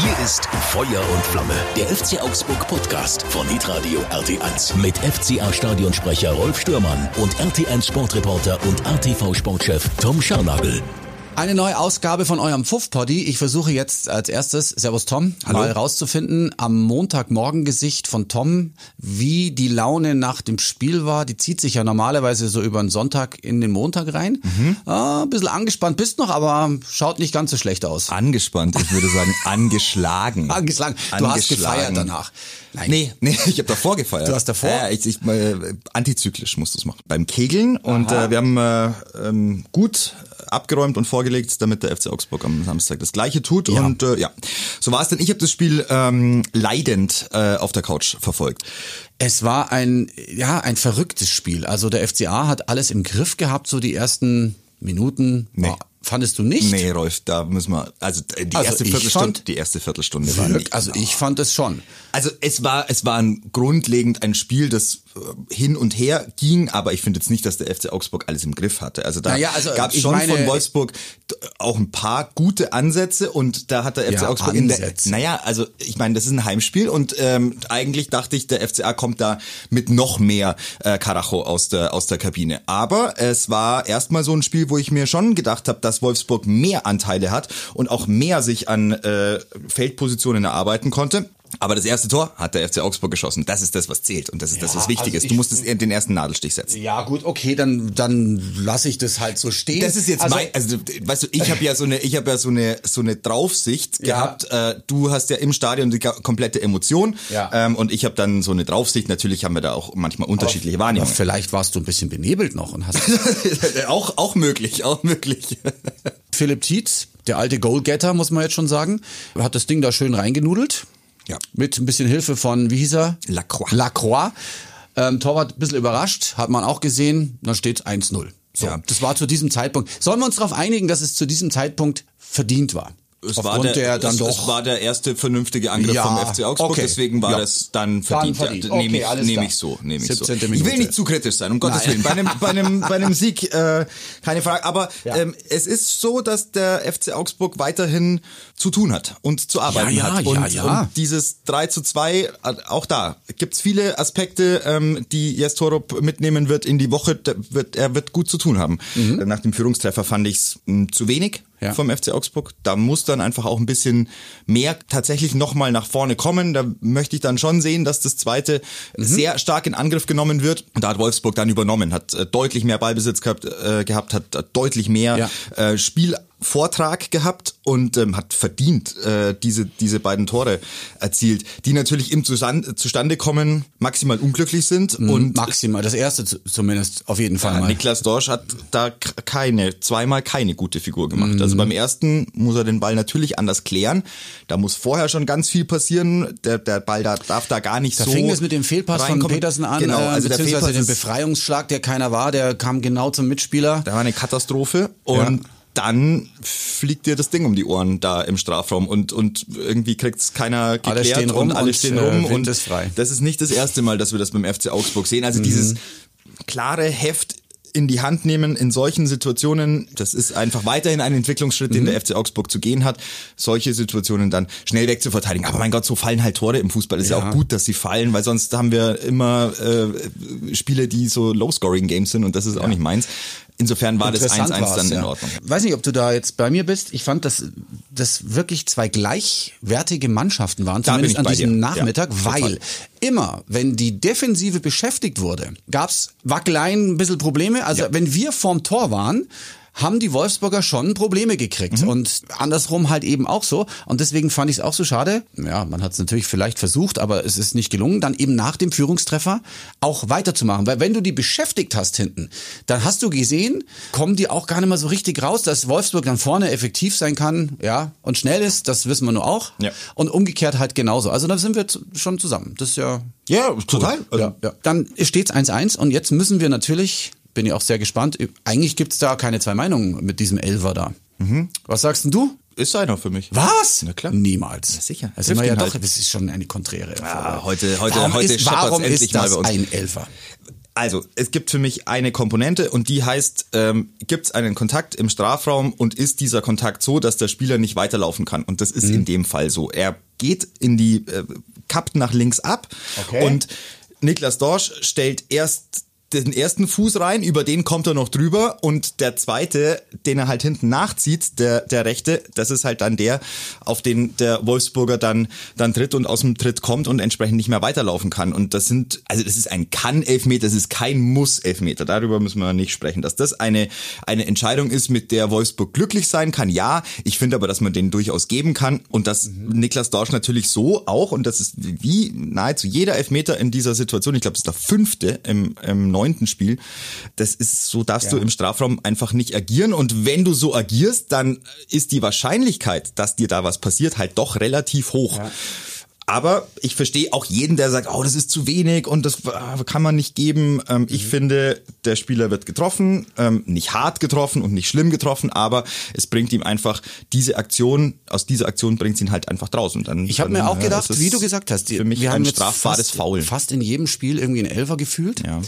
Hier ist Feuer und Flamme, der FC Augsburg Podcast von Hitradio RT1 mit FCA Stadionsprecher Rolf Stürmann und RT1 Sportreporter und RTV Sportchef Tom Scharnagel. Eine neue Ausgabe von eurem Fuff-Poddy. Ich versuche jetzt als erstes, Servus Tom, Hallo. mal rauszufinden am Montagmorgengesicht von Tom, wie die Laune nach dem Spiel war. Die zieht sich ja normalerweise so über den Sonntag in den Montag rein. Mhm. Ah, ein bisschen angespannt bist noch, aber schaut nicht ganz so schlecht aus. Angespannt, ich würde sagen angeschlagen. Angeschlagen. Du hast gefeiert danach. Nein. Nee, nee, ich habe davor gefeiert. Du hast davor? Ja, ich, ich, äh, antizyklisch musst du es machen. Beim Kegeln und äh, wir haben äh, ähm, gut abgeräumt und vorgelegt, damit der FC Augsburg am Samstag das gleiche tut. Ja. Und äh, ja, so war es denn. Ich habe das Spiel ähm, leidend äh, auf der Couch verfolgt. Es war ein, ja, ein verrücktes Spiel. Also der FCA hat alles im Griff gehabt, so die ersten Minuten. Nee. War- Fandest du nicht? Nee, Rolf, da müssen wir, also äh, die Also erste Viertelstunde, fand- die erste Viertelstunde war nicht, Also ich fand es schon. Also es war es war ein grundlegend ein Spiel, das äh, hin und her ging, aber ich finde jetzt nicht, dass der FC Augsburg alles im Griff hatte. Also da Naja, also gab es schon meine- von Wolfsburg auch ein paar gute Ansätze und da hat der FC Ja, Augsburg in der Ansätze. naja, also ich meine, das ist ein Heimspiel und ähm, eigentlich dachte ich, der FCA kommt da mit noch mehr äh, Karacho aus der aus der Kabine. Aber es war erstmal so ein Spiel, wo ich mir schon gedacht habe, dass Wolfsburg mehr Anteile hat und auch mehr sich an äh, Feldpositionen erarbeiten konnte. Aber das erste Tor hat der FC Augsburg geschossen. Das ist das, was zählt und das ist das, was Ja, wichtig also ist. Du musst es- den ersten Nadelstich setzen. Ja gut, okay, dann dann lasse ich das halt so stehen. Das ist jetzt also, mein, also weißt du, ich habe ja so eine, ich habe ja so eine so eine Draufsicht Ja. gehabt. Äh, du hast ja im Stadion die komplette Emotion Ja. ähm, und ich habe dann so eine Draufsicht. Natürlich haben wir da auch manchmal unterschiedliche aber Wahrnehmungen. vielleicht warst du ein bisschen benebelt noch und hast auch auch möglich, auch möglich. Philipp Tietz, der alte Goalgetter, muss man jetzt schon sagen, hat das Ding da schön reingenudelt. Ja. Mit ein bisschen Hilfe von, wie hieß er? Lacroix. Lacroix. Ähm, Torwart ein bisschen überrascht, hat man auch gesehen, dann steht 1-0. So, Ja. das war zu diesem Zeitpunkt. Sollen wir uns darauf einigen, dass es zu diesem Zeitpunkt verdient war? Es Aufgrund war der, dann es, doch es war der erste vernünftige Angriff Ja, vom FC Augsburg, okay. deswegen war Ja. das dann verdient. verdient. Ja, Okay, nehme ich, nehme ich so, nehme ich so. 17. Ich will nicht zu kritisch sein, um Gottes Nein. Willen. Bei einem, bei einem, bei einem Sieg äh, keine Frage. Aber ähm, es ist so, dass der FC Augsburg weiterhin zu tun hat und zu arbeiten Ja, ja, hat. ja, Und, ja. und dieses 3 zu 2, äh, auch da gibt's viele Aspekte, ähm, die Jes Torup mitnehmen wird in die Woche. Wird, er wird gut zu tun haben. Nach dem Führungstreffer fand ich's mh, zu wenig Mhm. Ja. vom FC Augsburg. Da muss dann einfach auch ein bisschen mehr tatsächlich nochmal nach vorne kommen. Da möchte ich dann schon sehen, dass das zweite Mhm. sehr stark in Angriff genommen wird. Und da hat Wolfsburg dann übernommen, hat äh, deutlich mehr Ballbesitz gehabt, äh, gehabt hat äh, deutlich mehr Ja. äh, Spielvortrag gehabt und ähm, hat verdient äh, diese, diese beiden Tore erzielt, die natürlich im Zusan Zustande kommen, maximal unglücklich sind. Und Maximal, das erste zu- zumindest auf jeden Fall ja, mal. Niklas Dorsch hat da keine, zweimal keine gute Figur gemacht. Mhm. Also beim ersten muss er den Ball natürlich anders klären. Da muss vorher schon ganz viel passieren. Der, der Ball da, darf da gar nicht Da so. fing es mit dem Fehlpass von. Petersen an, Genau, äh, also der beziehungsweise den ist, Befreiungsschlag, der keiner war, der kam genau zum Mitspieler. da war eine Katastrophe und dann fliegt dir das Ding um die Ohren da im Strafraum und, und irgendwie kriegt's keiner geklärt Alle stehen rum und alle und, stehen äh, rum Wind und ist frei. das ist nicht das erste Mal, dass wir das beim FC Augsburg sehen. Mhm. Also dieses klare Heft in die Hand nehmen in solchen Situationen, das ist einfach weiterhin ein Entwicklungsschritt, Mhm. den der FC Augsburg zu gehen hat, solche Situationen dann schnell wegzuverteidigen. Aber mein Gott, so fallen halt Tore im Fußball. Ist ja, Ja. auch gut, dass sie fallen, weil sonst haben wir immer äh, Spiele, die so Low-Scoring-Games sind und das ist auch nicht meins. Insofern war das 1-1 Interessant war's, dann in ja. Ordnung. Weiß nicht, ob du da jetzt bei mir bist. Ich fand, dass das wirklich zwei gleichwertige Mannschaften waren, Da zumindest an diesem dir. Nachmittag, Ja, total. weil immer, wenn die Defensive beschäftigt wurde, gab's Wackeleien, ein bisschen Probleme. Also wenn wir vorm Tor waren, haben die Wolfsburger schon Probleme gekriegt. Mhm. Und andersrum halt eben auch so. Und deswegen fand ich es auch so schade. Ja, man hat es natürlich vielleicht versucht, aber es ist nicht gelungen, dann eben nach dem Führungstreffer auch weiterzumachen. Weil wenn du die beschäftigt hast hinten, dann hast du gesehen, kommen die auch gar nicht mehr so richtig raus, dass Wolfsburg dann vorne effektiv sein kann, ja, und schnell ist, das wissen wir nur auch. Ja. Und umgekehrt halt genauso. Also da sind wir schon zusammen. Das ist ja Ja, total. Also, ja, ja. Dann steht's 1-1 und jetzt müssen wir natürlich, bin ich auch sehr gespannt, eigentlich gibt's da keine zwei Meinungen mit diesem Elfer da. Was sagst denn du? Ist einer für mich. Was? Na klar. Niemals. Ja, sicher. Wir Trifft ja doch, halt. das ist schon eine konträre. Ah, heute- heute- warum heute ist, warum endlich ist mal das bei uns. ein Elfer? Also, es gibt für mich eine Komponente und die heißt, ähm, gibt es einen Kontakt im Strafraum und ist dieser Kontakt so, dass der Spieler nicht weiterlaufen kann? Und das ist Mhm. in dem Fall so. Er geht in die, äh, kappt nach links ab Okay. und Niklas Dorsch stellt erst den ersten Fuß rein, über den kommt er noch drüber und der zweite, den er halt hinten nachzieht, der, der rechte, das ist halt dann der, auf den der Wolfsburger dann, dann tritt und aus dem Tritt kommt und entsprechend nicht mehr weiterlaufen kann. Und das sind, also das ist ein Kann-Elfmeter, das ist kein Muss-Elfmeter. Darüber müssen wir nicht sprechen. Dass das eine, eine Entscheidung ist, mit der Wolfsburg glücklich sein kann, ja. Ich finde aber, dass man den durchaus geben kann und dass Niklas Dorsch natürlich so auch, und das ist wie nahezu jeder Elfmeter in dieser Situation, ich glaube, das ist der fünfte im, im neunten Spiel, das ist, so darfst du im Strafraum einfach nicht agieren und wenn du so agierst, dann ist die Wahrscheinlichkeit, dass dir da was passiert, halt doch relativ hoch. Aber ich verstehe auch jeden, der sagt, oh, das ist zu wenig und das äh, kann man nicht geben. Ähm, Ich finde, der Spieler wird getroffen, ähm, nicht hart getroffen und nicht schlimm getroffen, aber es bringt ihm einfach diese Aktion, aus dieser Aktion bringt es ihn halt einfach draußen. Und dann, Ich habe mir auch ja, gedacht, wie du gesagt hast, die- für mich wir ein haben jetzt strafbares fast, Foul. fast in jedem Spiel irgendwie einen Elfer gefühlt. Ja.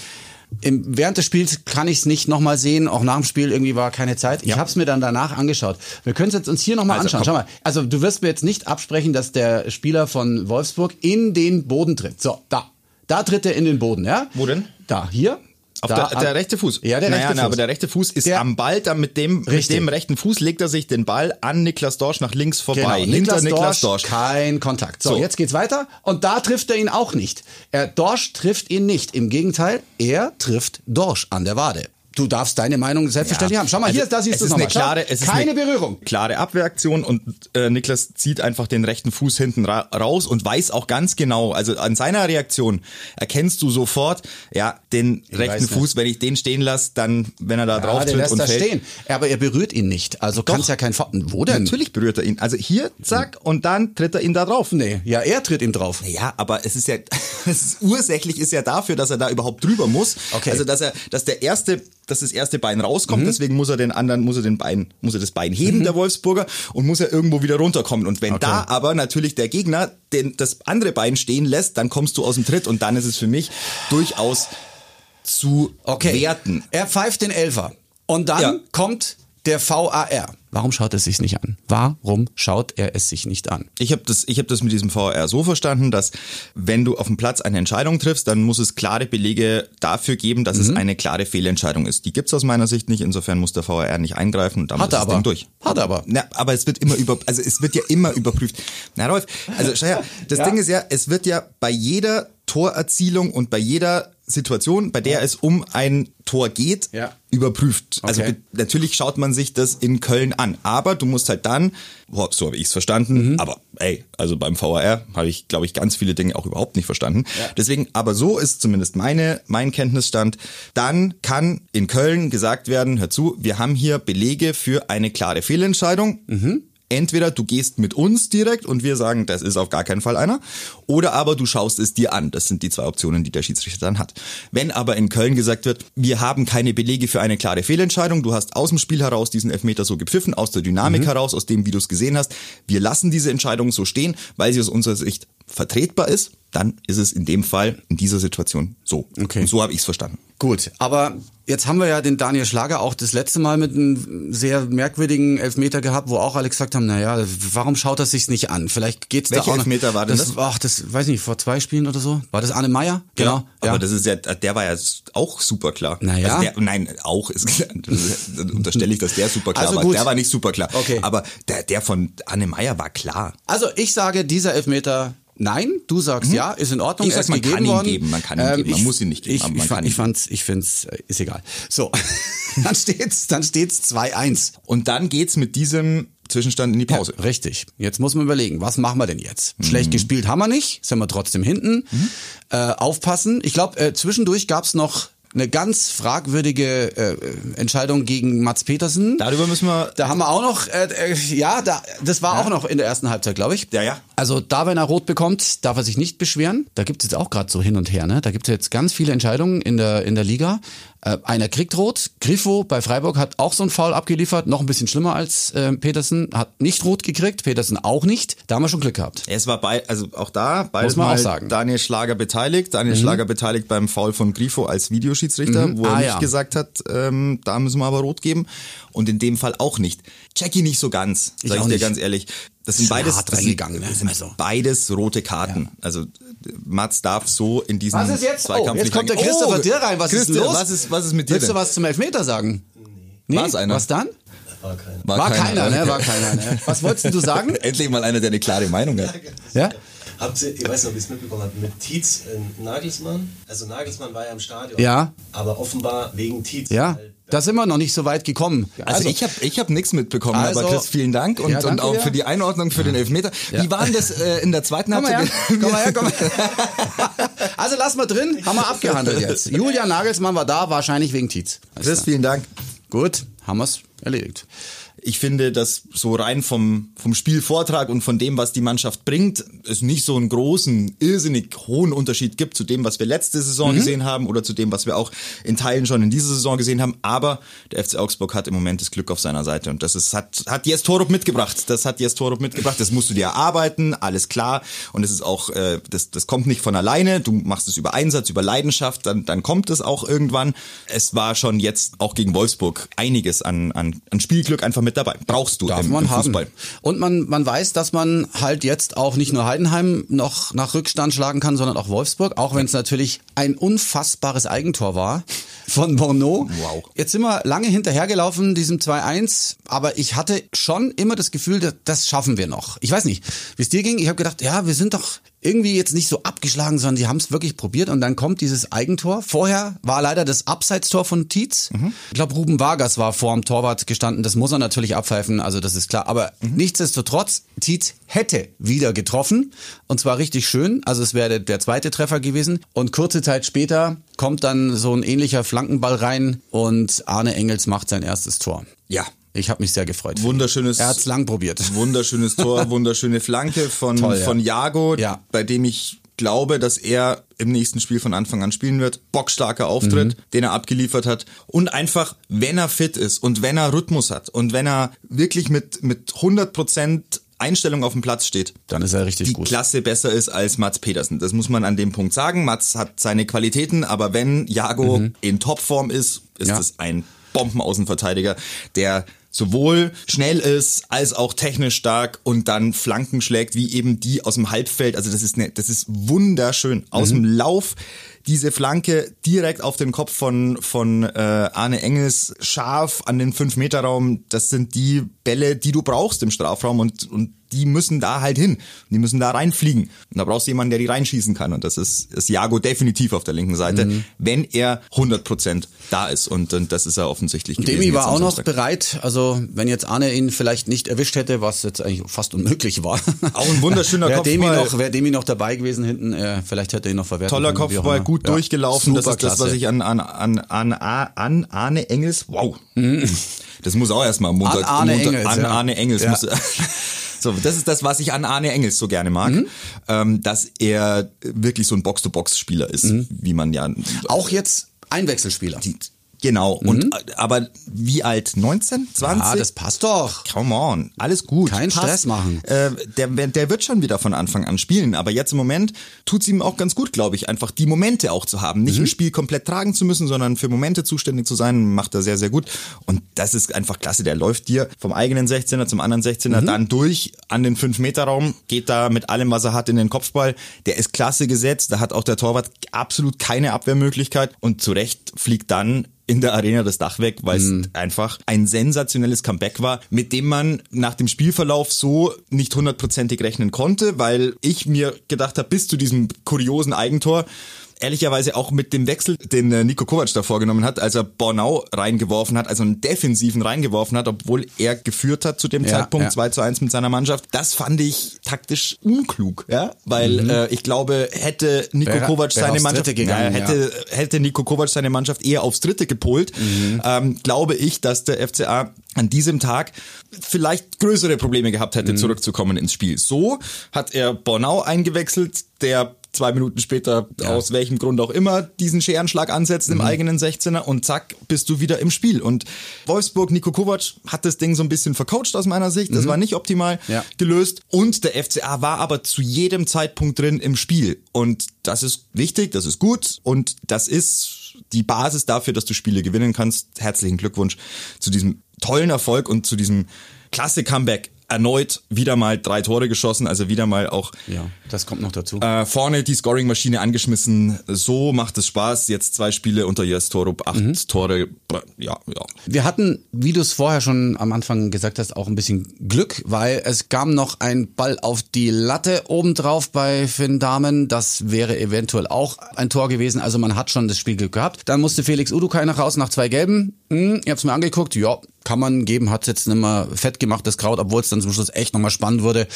Im, während des Spiels kann ich es nicht nochmal sehen, auch nach dem Spiel irgendwie war keine Zeit. Ich Ja. habe es mir dann danach angeschaut. Wir können es jetzt uns hier nochmal Also, anschauen. komm. Schau mal, also du wirst mir jetzt nicht absprechen, dass der Spieler von Wolfsburg in den Boden tritt. So, da. Da tritt er in den Boden, ja? Wo denn? Da, hier. Auf da, der, der rechte Fuß. Ja, der naja, rechte na, Fuß. aber der rechte Fuß ist Der- am Ball, dann mit dem, mit dem rechten Fuß legt er sich den Ball an Niklas Dorsch nach links vorbei. Genau, Hinter Niklas, Niklas Dorsch, Dorsch. kein Kontakt. So, So. jetzt geht's weiter und da trifft er ihn auch nicht. Er, Dorsch trifft ihn nicht. Im Gegenteil, er trifft Dorsch an der Wade. Du darfst deine Meinung selbstverständlich haben. Schau mal, hier, da siehst du es nochmal. Klare, es ist keine eine Berührung. Klare Abwehraktion und äh, Niklas zieht einfach den rechten Fuß hinten ra raus und weiß auch ganz genau, also an seiner Reaktion erkennst du sofort, ja, den weiß rechten. Fuß, wenn ich den stehen lasse, dann, wenn er da Ja, drauf tritt und er fällt. stehen. Aber er berührt ihn nicht. Also kann es ja kein... Fa- Wo denn? Natürlich berührt er ihn. Also hier, zack, und dann tritt er ihn da drauf. Nee, ja, er tritt ihm drauf. Ja, aber es ist ja, es ist, ursächlich ist ja dafür, dass er da überhaupt drüber muss. Okay. Also, dass er, dass der erste, dass das erste Bein rauskommt, deswegen muss er den anderen, muss er den Bein, muss er das Bein heben, der Wolfsburger, und muss er irgendwo wieder runterkommen. Und wenn da aber natürlich der Gegner den, das andere Bein stehen lässt, dann kommst du aus dem Tritt und dann ist es für mich durchaus zu Okay. werten. Er pfeift den Elfer. Und dann Ja. kommt der VAR. Warum schaut er es sich nicht an? Warum schaut er es sich nicht an? Ich habe das, ich hab das mit diesem VR so verstanden, dass wenn du auf dem Platz eine Entscheidung triffst, dann muss es klare Belege dafür geben, dass es Mhm. eine klare Fehlentscheidung ist. Die gibt's aus meiner Sicht nicht. Insofern muss der VR nicht eingreifen und damit Hat er ist das aber. Ding durch. Hat er aber. Na, aber es wird immer über, also es wird ja immer überprüft. Na Rolf, also schau her, das Ja. Ding ist ja, es wird ja bei jeder Torerzielung und bei jeder Situation, bei der es um ein Tor geht, Ja. überprüft. Also Okay. be- natürlich schaut man sich das in Köln an, aber du musst halt dann, boah, so habe ich es verstanden, Mhm. aber ey, also beim VAR habe ich, glaube ich, ganz viele Dinge auch überhaupt nicht verstanden. Deswegen, aber so ist zumindest meine, mein Kenntnisstand. Dann kann in Köln gesagt werden, hör zu, wir haben hier Belege für eine klare Fehlentscheidung. Mhm. Entweder du gehst mit uns direkt und wir sagen, das ist auf gar keinen Fall einer, oder aber du schaust es dir an. Das sind die zwei Optionen, die der Schiedsrichter dann hat. Wenn aber in Köln gesagt wird, wir haben keine Belege für eine klare Fehlentscheidung, du hast aus dem Spiel heraus diesen Elfmeter so gepfiffen, aus der Dynamik heraus, aus dem, wie du es gesehen hast, wir lassen diese Entscheidung so stehen, weil sie aus unserer Sicht vertretbar ist, dann ist es in dem Fall, in dieser Situation so. Okay. Und so habe ich es verstanden. Gut, aber jetzt haben wir ja den Daniel Schlager auch das letzte Mal mit einem sehr merkwürdigen Elfmeter gehabt, wo auch alle gesagt haben, naja, warum schaut er sich's nicht an? Vielleicht geht's da Welcher auch noch. Elfmeter war denn das? Ach, das weiß nicht, vor zwei Spielen oder so. War das Arne Meyer? Genau. Aber das ist ja, der war ja auch super klar. Naja. Also der, nein, auch ist, dann unterstelle ich, dass der super klar Also war. gut. Der war nicht super klar. Okay. Aber der, der von Anne Meyer war klar. Also ich sage, dieser Elfmeter Nein, du sagst ja, ist in Ordnung. Mhm. Ich sag, man kann ihn worden. geben, man kann ihn geben, man ich, muss ihn nicht geben, Ich, ich, man fand, kann ich fand's, ich find's, äh, ist egal. So, dann steht's, dann steht's 2-1. Und dann geht's mit diesem Zwischenstand in die Pause. Ja, richtig. Jetzt muss man überlegen, was machen wir denn jetzt? Mhm. Schlecht gespielt haben wir nicht, sind wir trotzdem hinten. Äh, aufpassen. Ich glaube, äh, zwischendurch gab's noch eine ganz fragwürdige äh, Entscheidung gegen Mats Petersen. Darüber müssen wir. Da haben wir auch noch, äh, äh, ja, da, das war auch noch in der ersten Halbzeit, glaube ich. Ja, ja. Also da, wenn er rot bekommt, darf er sich nicht beschweren. Da gibt es jetzt auch gerade so hin und her. Ne? Da gibt es jetzt ganz viele Entscheidungen in der, in der Liga. Äh, einer kriegt rot. Griffo bei Freiburg hat auch so einen Foul abgeliefert, noch ein bisschen schlimmer als äh, Petersen, hat nicht rot gekriegt, Petersen auch nicht. Da haben wir schon Glück gehabt. Es war bei, also auch da, Muss beides man mal auch sagen. Mhm. Daniel Schlager beteiligt. Daniel Schlager beteiligt beim Foul von Grifo als Videoschiedsrichter, wo er Ah, nicht ja. gesagt hat, ähm, da müssen wir aber rot geben. Und in dem Fall auch nicht. Jackie nicht so ganz, Ich sag ich dir ganz ehrlich. Das sind beides, hart das sind, reingegangen, ne? das sind Also. beides rote Karten. Also Mats darf so in diesen Was ist jetzt? Zweikampf Oh, jetzt kommt der. Christopher Oh, Dirr rein. Was ist Christian, denn los? Was ist, was ist mit dir Willst du was zum Elfmeter sagen? Nee. War's einer? Was dann? War keiner. War keiner, ne? War keiner, ne? Was wolltest du sagen? Endlich mal einer, der eine klare Meinung hat. Ja? Habt ihr, ich weiß nicht, ob ihr es mitbekommen habt, mit Tietz äh, Nagelsmann? Also Nagelsmann war ja im Stadion. Ja. Aber offenbar wegen Tietz. Ja, weil- da sind wir noch nicht so weit gekommen. Also, ich habe ich hab nichts mitbekommen, Also- aber Chris, vielen Dank und, Ja, und auch dir. für die Einordnung für den Elfmeter. Wie war denn das äh, in der zweiten Komm Halbzeit? komm mal her, komm mal her. Also lass mal drin, haben wir abgehandelt jetzt. Julian Nagelsmann war da, wahrscheinlich wegen Tietz. Alles Chris, klar. vielen Dank. Gut, haben wir's erledigt. Ich finde, dass so rein vom, vom Spielvortrag und von dem, was die Mannschaft bringt, es nicht so einen großen, irrsinnig hohen Unterschied gibt zu dem, was wir letzte Saison gesehen haben oder zu dem, was wir auch in Teilen schon in dieser Saison gesehen haben. Aber der FC Augsburg hat im Moment das Glück auf seiner Seite und das ist, hat, hat Jes Torup mitgebracht. Das hat Jes Torup mitgebracht. Das musst du dir erarbeiten, alles klar. Und es ist auch, äh, das, das kommt nicht von alleine. Du machst es über Einsatz, über Leidenschaft, dann, dann kommt es auch irgendwann. Es war schon jetzt auch gegen Wolfsburg einiges an, an, an Spielglück einfach mit dabei. Brauchst du Darf im, man im haben. Fußball. Und man, man weiß, dass man halt jetzt auch nicht nur Heidenheim noch nach Rückstand schlagen kann, sondern auch Wolfsburg, auch wenn es natürlich ein unfassbares Eigentor war von Bono. Wow. Jetzt sind wir lange hinterhergelaufen, diesem 2-1, aber ich hatte schon immer das Gefühl, das schaffen wir noch. Ich weiß nicht, wie es dir ging. Ich habe gedacht, ja, wir sind doch irgendwie jetzt nicht so abgeschlagen, sondern die haben es wirklich probiert und dann kommt dieses Eigentor. Vorher war leider das Abseitstor von Tietz. Ich glaube, Ruben Vargas war vor dem Torwart gestanden. Das muss er natürlich abpfeifen, also das ist klar. Aber nichtsdestotrotz, Tietz hätte wieder getroffen und zwar richtig schön. Also es wäre der, der zweite Treffer gewesen. Und kurze Zeit später kommt dann so ein ähnlicher Flankenball rein und Arne Engels macht sein erstes Tor. Ja. Ich habe mich sehr gefreut. Wunderschönes. Er hat's lang probiert. Wunderschönes Tor, wunderschöne Flanke von, Toll, ja. von Jago, Ja. bei dem ich glaube, dass er im nächsten Spiel von Anfang an spielen wird. Bockstarker Auftritt, Mhm. den er abgeliefert hat. Und einfach, wenn er fit ist und wenn er Rhythmus hat und wenn er wirklich mit, mit 100% Einstellung auf dem Platz steht, Dann ist er richtig die gut. Klasse besser ist als Mats Petersen. Das muss man an dem Punkt sagen. Mats hat seine Qualitäten, aber wenn Jago in Topform ist, ist Mhm. Ja. es ein Bombenaußenverteidiger, der sowohl schnell ist, als auch technisch stark und dann Flanken schlägt, wie eben die aus dem Halbfeld. Also das ist, ne, das ist wunderschön. Aus Mhm. dem Lauf diese Flanke direkt auf den Kopf von, von äh, Arne Engels, scharf an den 5-Meter-Raum. Das sind die Bälle, die du brauchst im Strafraum und, und die müssen da halt hin. Die müssen da reinfliegen. Und da brauchst du jemanden, der die reinschießen kann. Und das ist, ist Jago definitiv auf der linken Seite, Mhm. wenn er 100% da ist. Und, und das ist er offensichtlich gewesen. Demi war auch noch bereit. Also wenn jetzt Arne ihn vielleicht nicht erwischt hätte, was jetzt eigentlich fast unmöglich war. Auch ein wunderschöner Demi Kopfball. noch, wäre Demi noch dabei gewesen hinten, äh, vielleicht hätte er ihn noch verwertet. Toller Kopfball, gut Ja, durchgelaufen. Das super ist das, was klasse. ich an, an, an, an, an Arne Engels, wow. Das muss auch erstmal am Montag. Mhm. An Arne Montag, Engels, An ja. Arne Engels Ja. muss, So, das ist das, was ich an Arne Engels so gerne mag, Mhm. ähm, dass er wirklich so ein Box-to-Box-Spieler ist, Mhm. wie man ja Auch jetzt Einwechselspieler. Genau. Und äh, aber wie alt? 19, 20? Mhm. Ja, das passt doch. Come on, alles gut. Keinen Passt. Stress machen. Äh, der, der wird schon wieder von Anfang an spielen, aber jetzt im Moment tut's ihm auch ganz gut, glaube ich, einfach die Momente auch zu haben. Nicht Mhm. ein Spiel komplett tragen zu müssen, sondern für Momente zuständig zu sein, macht er sehr, sehr gut. Und das ist einfach klasse. Der läuft dir vom eigenen 16er zum anderen 16er Mhm. dann durch an den 5-Meter-Raum, geht da mit allem, was er hat, in den Kopfball. Der ist klasse gesetzt. Da hat auch der Torwart absolut keine Abwehrmöglichkeit und zu Recht fliegt dann in der Arena das Dach weg, weil Mhm. es einfach ein sensationelles Comeback war, mit dem man nach dem Spielverlauf so nicht hundertprozentig rechnen konnte, weil ich mir gedacht habe, bis zu diesem kuriosen Eigentor, ehrlicherweise auch mit dem Wechsel, den äh, Nico Kovac da vorgenommen hat, als er Bornau reingeworfen hat, also einen defensiven reingeworfen hat, obwohl er geführt hat zu dem Ja, Zeitpunkt ja. 2 zu 1 mit seiner Mannschaft. Das fand ich taktisch unklug, ja, weil äh, ich glaube, hätte Nico Mhm. Wäre- Kovac seine Mannschaft, gegangen, ja, hätte, hätte Nico Kovac seine Mannschaft eher aufs Dritte gepolt, Mhm. ähm, glaube ich, dass der FCA an diesem Tag vielleicht größere Probleme gehabt Mhm. hätte, zurückzukommen ins Spiel. So hat er Bornau eingewechselt, der zwei Minuten später, aus welchem Grund auch immer, diesen Scherenschlag ansetzt Mhm. im eigenen 16er und zack, bist du wieder im Spiel. Und Wolfsburg, Nico Kovac hat das Ding so ein bisschen vercoacht aus meiner Sicht. Das war nicht optimal Mhm. Ja. gelöst. Und der FCA war aber zu jedem Zeitpunkt drin im Spiel. Und das ist wichtig, das ist gut und das ist die Basis dafür, dass du Spiele gewinnen kannst. Herzlichen Glückwunsch zu diesem tollen Erfolg und zu diesem klasse Comeback. Erneut wieder mal drei Tore geschossen, also wieder mal auch Ja, das kommt noch dazu. äh, vorne die Scoring-Maschine angeschmissen. So macht es Spaß. Jetzt zwei Spiele unter Jes Torup, acht Mhm. Tore. Ja, ja. Wir hatten, wie du es vorher schon am Anfang gesagt hast, auch ein bisschen Glück, weil es kam noch ein Ball auf die Latte obendrauf bei Finn Dahmen. Das wäre eventuell auch ein Tor gewesen. Also man hat schon das Spielglück gehabt. Dann musste Felix Udukai noch raus nach zwei Gelben. Hm, ihr habt's mir angeguckt. Ja, kann man geben. Hat jetzt nicht mehr fett gemacht, das Kraut, obwohl es dann zum Schluss echt nochmal spannend wurde,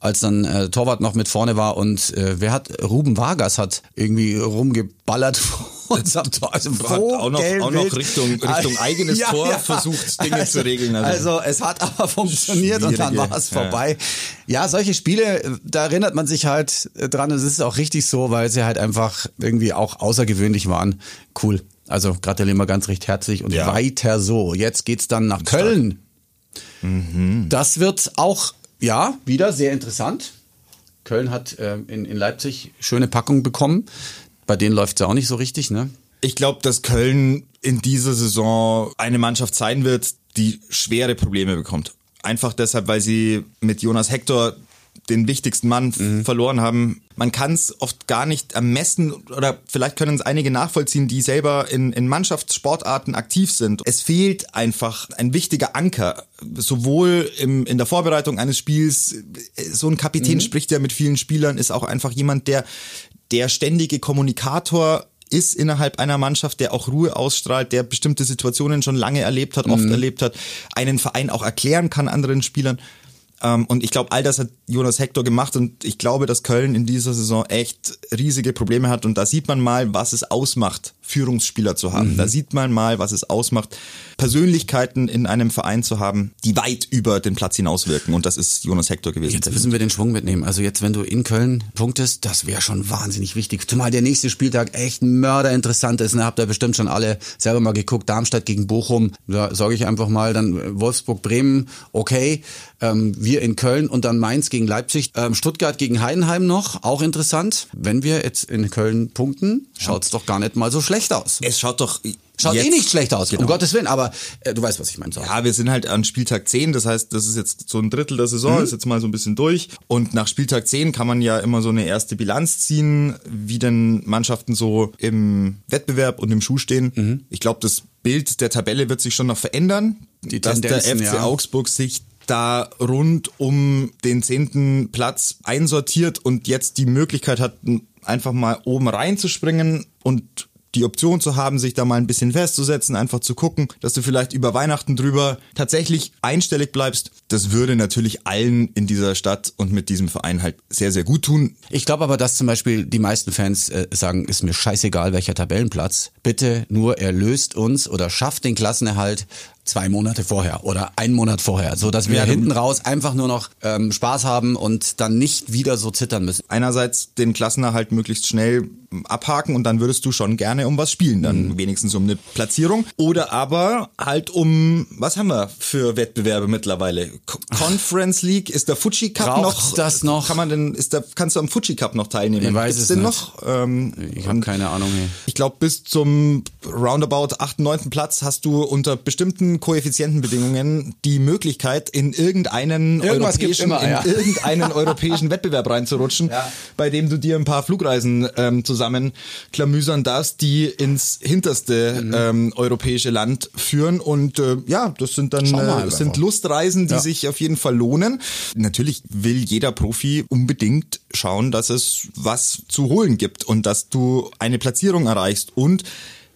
als dann äh, Torwart noch mit vorne war. Und äh, wer hat, Ruben Vargas hat irgendwie rumgeballert vor unserem Tor. Also Hat auch noch- auch noch. Richtung- Richtung eigenes Tor versucht, Dinge zu regeln, also- Also. es hat aber funktioniert und dann war es ja. vorbei. Ja. solche Spiele, da erinnert man sich halt dran. Es ist auch richtig so, weil sie halt einfach irgendwie auch außergewöhnlich waren. Cool. Also gratulieren wir ganz recht herzlich und Ja. weiter so. Jetzt geht's dann nach Köln. Mhm. Das wird auch, ja, wieder sehr interessant. Köln hat ähm, in, in Leipzig schöne Packung bekommen. Bei denen läuft's ja auch nicht so richtig, ne? Ich glaube, dass Köln in dieser Saison eine Mannschaft sein wird, die schwere Probleme bekommt. Einfach deshalb, weil sie mit Jonas Hector den wichtigsten Mann f- verloren haben. Man kann es oft gar nicht ermessen oder vielleicht können es einige nachvollziehen, die selber in, in Mannschaftssportarten aktiv sind. Es fehlt einfach ein wichtiger Anker, sowohl im, in der Vorbereitung eines Spiels. So ein Kapitän spricht ja mit vielen Spielern, ist auch einfach jemand, der der ständige Kommunikator ist innerhalb einer Mannschaft, der auch Ruhe ausstrahlt, der bestimmte Situationen schon lange erlebt hat, oft erlebt hat, einen Verein auch erklären kann anderen Spielern. Ähm, und ich glaube, all das hat Jonas Hector gemacht und ich glaube, dass Köln in dieser Saison echt riesige Probleme hat und da sieht man mal, was es ausmacht, Führungsspieler zu haben. Da sieht man mal, was es ausmacht, Persönlichkeiten in einem Verein zu haben, die weit über den Platz hinauswirken und das ist Jonas Hector gewesen. Jetzt müssen wir den Schwung mitnehmen. Also jetzt, wenn du in Köln punktest, das wäre schon wahnsinnig wichtig. Zumal der nächste Spieltag echt mörderinteressant ist. Ne? Habt ihr bestimmt schon alle selber mal geguckt. Darmstadt gegen Bochum, da sage ich einfach mal, dann äh, Wolfsburg, Bremen, okay. Ähm, wir in Köln und dann Mainz gegen Leipzig. Ähm, Stuttgart gegen Heidenheim noch, auch interessant. Wenn wir jetzt in Köln punkten, schaut's doch gar nicht mal so schlecht aus. es schaut doch Schaut jetzt- eh nicht schlecht aus, um Genau. Gottes Willen, aber äh, du weißt, was ich meine. So. Ja, wir sind halt an Spieltag 10, das heißt, das ist jetzt so ein Drittel der Saison, ist jetzt mal so ein bisschen durch. Und nach Spieltag 10 kann man ja immer so eine erste Bilanz ziehen, wie denn Mannschaften so im Wettbewerb und im Schuh stehen. Ich glaube, das Bild der Tabelle wird sich schon noch verändern, Die dass der FC ja. Augsburg sich da rund um den zehnten Platz einsortiert und jetzt die Möglichkeit hat, einfach mal oben reinzuspringen und die Option zu haben, sich da mal ein bisschen festzusetzen, einfach zu gucken, dass du vielleicht über Weihnachten drüber tatsächlich einstellig bleibst. Das würde natürlich allen in dieser Stadt und mit diesem Verein halt sehr, sehr gut tun. Ich glaube aber, dass zum Beispiel die meisten Fans äh, sagen, ist mir scheißegal, welcher Tabellenplatz. Bitte nur erlöst uns oder schafft den Klassenerhalt zwei Monate vorher oder einen Monat vorher, so dass wir Ja, hinten raus einfach nur noch ähm, Spaß haben und dann nicht wieder so zittern müssen. Einerseits den Klassenerhalt möglichst schnell abhaken und dann würdest du schon gerne um was spielen, dann Mhm. wenigstens um eine Platzierung. Oder aber halt um, was haben wir für Wettbewerbe mittlerweile? Co- Conference League, ist der Fuji Cup Braucht's noch? das noch? Kann man denn, ist da, kannst du am Fuji Cup noch teilnehmen? Ich weiß Gibt's es den nicht. noch? Ähm, Ich habe keine Ahnung. Hey. ich glaube, bis zum roundabout 8., 9. Platz hast du unter bestimmten Koeffizientenbedingungen die Möglichkeit, in irgendeinen Irgendwas europäischen, immer, in ja. irgendeinen europäischen Wettbewerb reinzurutschen, bei dem du dir ein paar Flugreisen ähm, zusammen klamüsern darfst, die ins hinterste Mhm. ähm, europäische Land führen. Und äh, ja, das sind dann äh, sind Lustreisen, die Ja. sich auf jeden Fall lohnen. Natürlich will jeder Profi unbedingt schauen, dass es was zu holen gibt und dass du eine Platzierung erreichst. Und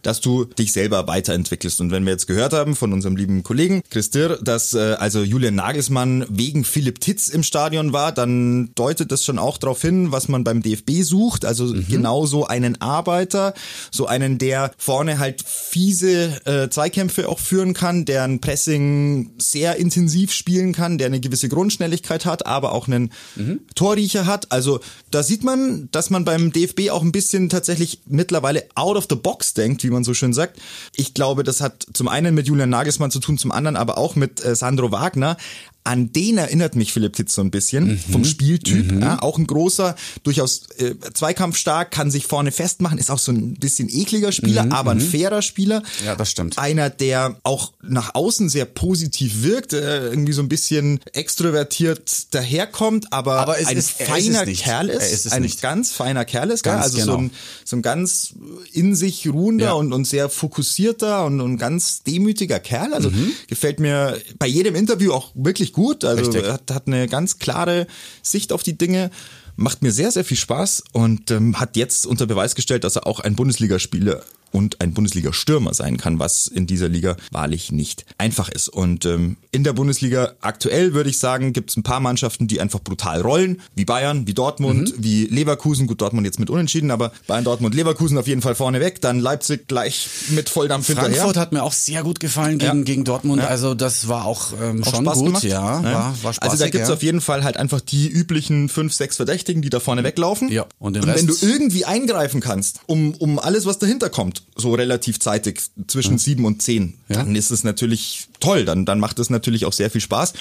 dass du dich selber weiterentwickelst. Und wenn wir jetzt gehört haben von unserem lieben Kollegen Chris Dirr, dass äh, also Julian Nagelsmann wegen Philipp Titz im Stadion war, dann deutet das schon auch darauf hin, was man beim DFB sucht. Also mhm. genau so einen Arbeiter, so einen, der vorne halt fiese äh, Zweikämpfe auch führen kann, der ein Pressing sehr intensiv spielen kann, der eine gewisse Grundschnelligkeit hat, aber auch einen mhm. Torriecher hat. Also da sieht man, dass man beim DFB auch ein bisschen tatsächlich mittlerweile out of the box denkt, wie man so schön sagt. Ich glaube, das hat zum einen mit Julian Nagelsmann zu tun, zum anderen aber auch mit äh, Sandro Wagner an den erinnert mich Philipp Titz so ein bisschen mhm. vom Spieltyp. Mhm. Ja, auch ein großer, durchaus äh, zweikampfstark, kann sich vorne festmachen, ist auch so ein bisschen ekliger Spieler, mhm. aber ein mhm. fairer Spieler. Ja, das stimmt. Einer, der auch nach außen sehr positiv wirkt, äh, irgendwie so ein bisschen extrovertiert daherkommt, aber, aber ein ist, feiner ist Kerl ist, ist ein nicht. ganz feiner Kerl ist, ganz also genau. so, ein, so ein ganz in sich ruhender ja. und, und sehr fokussierter und, und ganz demütiger Kerl. Also mhm. gefällt mir bei jedem Interview auch wirklich gut. Also Richtig hat, hat eine ganz klare Sicht auf die Dinge macht mir sehr, sehr viel Spaß und ähm, hat jetzt unter Beweis gestellt, dass er auch ein Bundesligaspieler und ein Bundesliga-Stürmer sein kann, was in dieser Liga wahrlich nicht einfach ist. Und ähm, in der Bundesliga aktuell würde ich sagen, gibt es ein paar Mannschaften, die einfach brutal rollen, wie Bayern, wie Dortmund, mhm. wie Leverkusen. Gut, Dortmund jetzt mit Unentschieden, aber Bayern, Dortmund, Leverkusen auf jeden Fall vorne weg. Dann Leipzig gleich mit Volldampf Frankfurt hinterher. hat mir auch sehr gut gefallen gegen, ja. gegen Dortmund. Ja. Also das war auch, ähm, auch schon Spaß gut. Gemacht. Ja, ja. War, war Also da gibt's ja. auf jeden Fall halt einfach die üblichen fünf, sechs Verdächtigen, die da vorne weglaufen. Ja. Und, den und Rest wenn du irgendwie eingreifen kannst, um, um alles, was dahinter kommt, so relativ zeitig zwischen sieben und zehn, dann ist es natürlich toll. Dann, dann macht es natürlich auch sehr viel Spaß.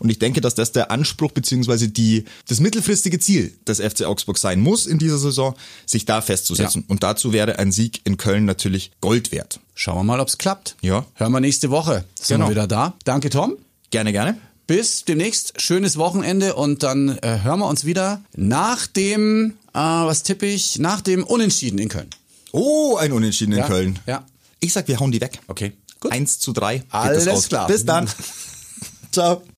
Und ich denke, dass das der Anspruch beziehungsweise die, das mittelfristige Ziel des FC Augsburg sein muss in dieser Saison, sich da festzusetzen. Ja. Und dazu wäre ein Sieg in Köln natürlich Gold wert. Schauen wir mal, ob's klappt. Ja. Hören wir nächste Woche. Sind Genau. wir wieder da. Danke, Tom. Gerne, gerne. Bis demnächst. Schönes Wochenende und dann äh, hören wir uns wieder nach dem, äh, was tippe ich, nach dem Unentschieden in Köln. Oh, ein Unentschieden in Ja, Köln. ja. Ich sag, wir hauen die weg. Okay, gut. Eins zu drei. Alles klar. Bis dann. Ciao.